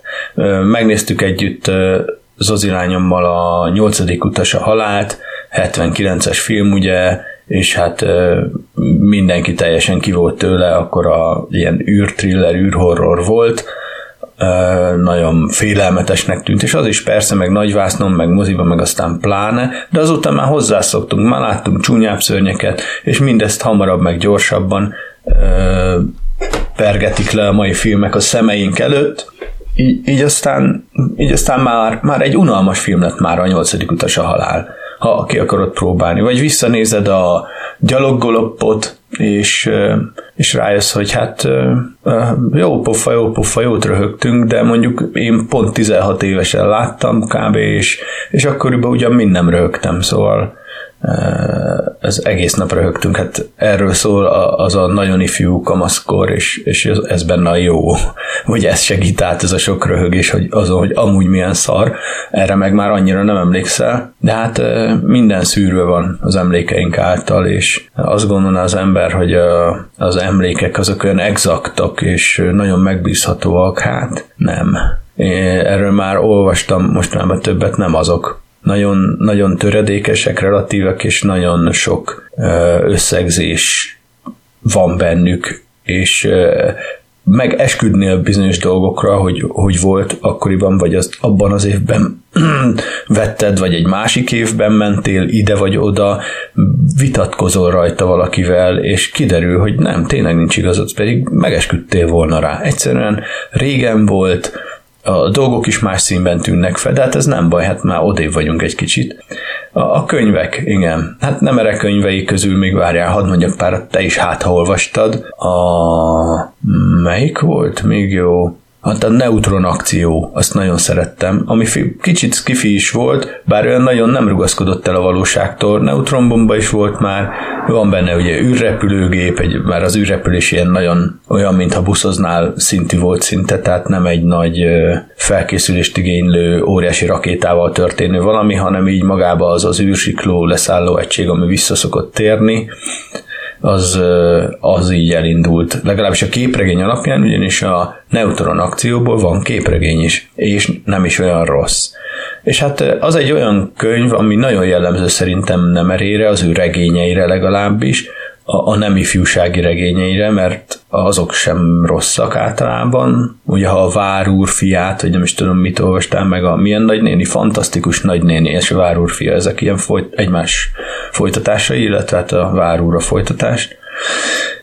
Megnéztük együtt Zozi lányommal a nyolcadik utas a halált, 79-es film, ugye és hát mindenki teljesen ki volt tőle, akkor a ilyen űrtriller, űrhorror volt, nagyon félelmetesnek tűnt, és az is persze, meg nagyvásznon, meg moziba, meg aztán pláne, de azután már hozzászoktunk, már láttunk csúnyább szörnyeket, és mindezt hamarabb, meg gyorsabban pergetik le a mai filmek a szemeink előtt, így, így aztán, így aztán már, már egy unalmas film lett már a nyolcadik utas a halál ha ki akarod próbálni. Vagy visszanézed a gyaloggoloppot, és, és rájössz, hogy hát jó pofa, jó pofa, jót röhögtünk, de mondjuk én pont 16 évesen láttam kb. és, és akkoriban ugyan mind nem röhögtem, szóval ez egész nap röhögtünk, hát erről szól az a nagyon ifjú kamaszkor, és, és ez benne a jó, hogy ez segít át ez a sok röhögés, hogy azon, hogy amúgy milyen szar, erre meg már annyira nem emlékszel, de hát minden szűrő van az emlékeink által, és azt gondolná az ember, hogy a, az emlékek azok olyan exaktak, és nagyon megbízhatóak, hát nem. Erről már olvastam mostanában többet, nem azok nagyon, nagyon töredékesek, relatívek, és nagyon sok összegzés van bennük, és meg esküdnél bizonyos dolgokra, hogy, hogy volt akkoriban, vagy azt abban az évben vetted, vagy egy másik évben mentél ide vagy oda, vitatkozol rajta valakivel, és kiderül, hogy nem, tényleg nincs igazad, pedig megesküdtél volna rá. Egyszerűen régen volt, a dolgok is más színben tűnnek fel, de hát ez nem baj, hát már odébb vagyunk egy kicsit. A, a könyvek, igen. Hát nem erre könyvei közül még várjál, hadd mondjak pár, te is hát ha olvastad. A... melyik volt még jó? Hát a neutron akció, azt nagyon szerettem, ami kicsit skifi is volt, bár olyan nagyon nem rugaszkodott el a valóságtól. Neutronbomba is volt már, van benne ugye űrrepülőgép, egy, már az űrrepülés ilyen nagyon olyan, mintha buszoznál szintű volt szinte, tehát nem egy nagy felkészülést igénylő óriási rakétával történő valami, hanem így magába az az űrsikló leszálló egység, ami visszaszokott térni, az, az így elindult. Legalábbis a képregény alapján, ugyanis a neutron akcióból van képregény is, és nem is olyan rossz. És hát az egy olyan könyv, ami nagyon jellemző szerintem nem erére, az ő regényeire legalábbis, a, a nem ifjúsági regényeire, mert azok sem rosszak általában. Ugye ha a Vár úr fiát, vagy nem is tudom mit olvastál meg, a milyen nagynéni, fantasztikus nagynéni és a Vár fia, ezek ilyen folyt, egymás folytatásai, illetve hát a Vár a folytatás.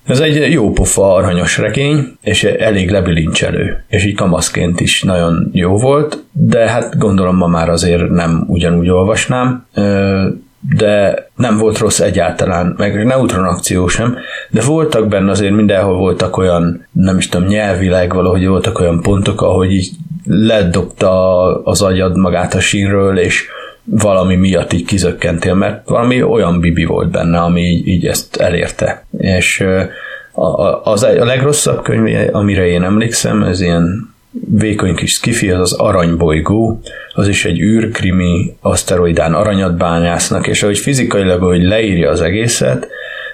Ez egy jó pofa aranyos regény, és elég lebilincselő, és így kamaszként is nagyon jó volt, de hát gondolom ma már azért nem ugyanúgy olvasnám de nem volt rossz egyáltalán, meg neutron akció sem, de voltak benne azért mindenhol voltak olyan, nem is tudom, nyelvileg valahogy voltak olyan pontok, ahogy így ledobta az agyad magát a sínről, és valami miatt így kizökkentél, mert valami olyan bibi volt benne, ami így, ezt elérte. És a, a, az a legrosszabb könyv, amire én emlékszem, ez ilyen vékony kis skifi, az az aranybolygó, az is egy űrkrimi, aszteroidán aranyat bányásznak, és ahogy fizikailag, ahogy leírja az egészet,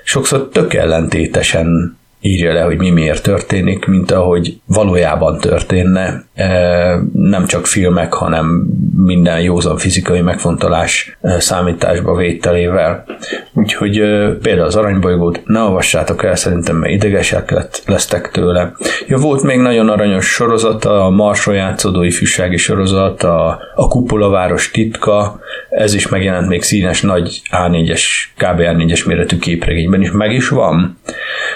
sokszor tök ellentétesen írja le, hogy mi miért történik, mint ahogy valójában történne, nem csak filmek, hanem minden józan fizikai megfontolás számításba vételével. Úgyhogy például az aranybolygót ne olvassátok el, szerintem mert idegesek lett, lesztek tőle. Ja, volt még nagyon aranyos sorozat, a Marsról játszódó ifjúsági sorozat, a, a Kupolaváros titka, ez is megjelent még színes nagy A4-es, kb. A4-es méretű képregényben is, meg is van.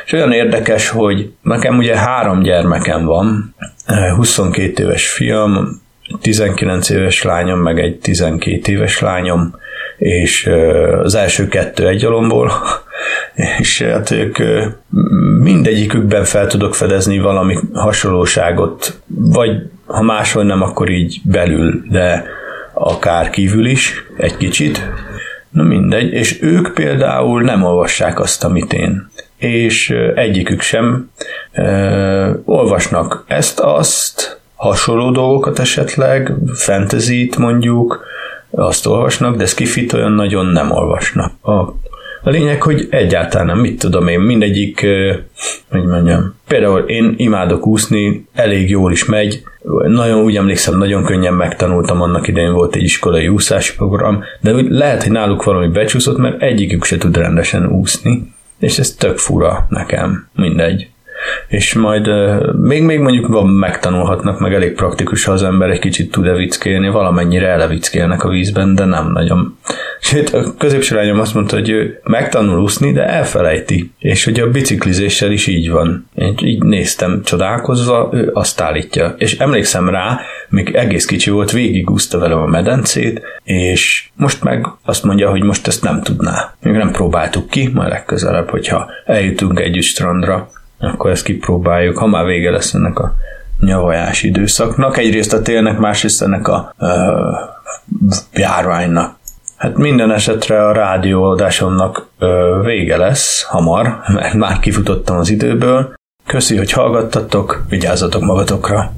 És olyan érdekes, hogy nekem ugye három gyermekem van, 22 éves fiam, 19 éves lányom, meg egy 12 éves lányom, és az első kettő egy alomból, és hát ők mindegyikükben fel tudok fedezni valami hasonlóságot, vagy ha máshol nem, akkor így belül, de akár kívül is, egy kicsit. Na mindegy, és ők például nem olvassák azt, amit én. És egyikük sem ö, olvasnak ezt-azt, hasonló dolgokat esetleg, fantasy mondjuk, azt olvasnak, de skifit olyan nagyon nem olvasnak. A a lényeg, hogy egyáltalán nem, mit tudom én, mindegyik, hogy mondjam, például én imádok úszni, elég jól is megy, nagyon úgy emlékszem, nagyon könnyen megtanultam, annak idején volt egy iskolai úszási program, de úgy lehet, hogy náluk valami becsúszott, mert egyikük se tud rendesen úszni, és ez tök fura nekem, mindegy és majd még, még mondjuk van, megtanulhatnak, meg elég praktikus, ha az ember egy kicsit tud evickélni, valamennyire elevickélnek a vízben, de nem nagyon. Sőt, a középső lányom azt mondta, hogy ő megtanul úszni, de elfelejti. És hogy a biciklizéssel is így van. Én így néztem csodálkozva, ő azt állítja. És emlékszem rá, még egész kicsi volt, végigúszta velem a medencét, és most meg azt mondja, hogy most ezt nem tudná. Még nem próbáltuk ki, majd legközelebb, hogyha eljutunk együtt strandra, akkor ezt kipróbáljuk, ha már vége lesz ennek a nyavajás időszaknak. Egyrészt a télnek, másrészt ennek a ö, járványnak. Hát minden esetre a rádióadásomnak ö, vége lesz hamar, mert már kifutottam az időből. Köszi, hogy hallgattatok, vigyázzatok magatokra!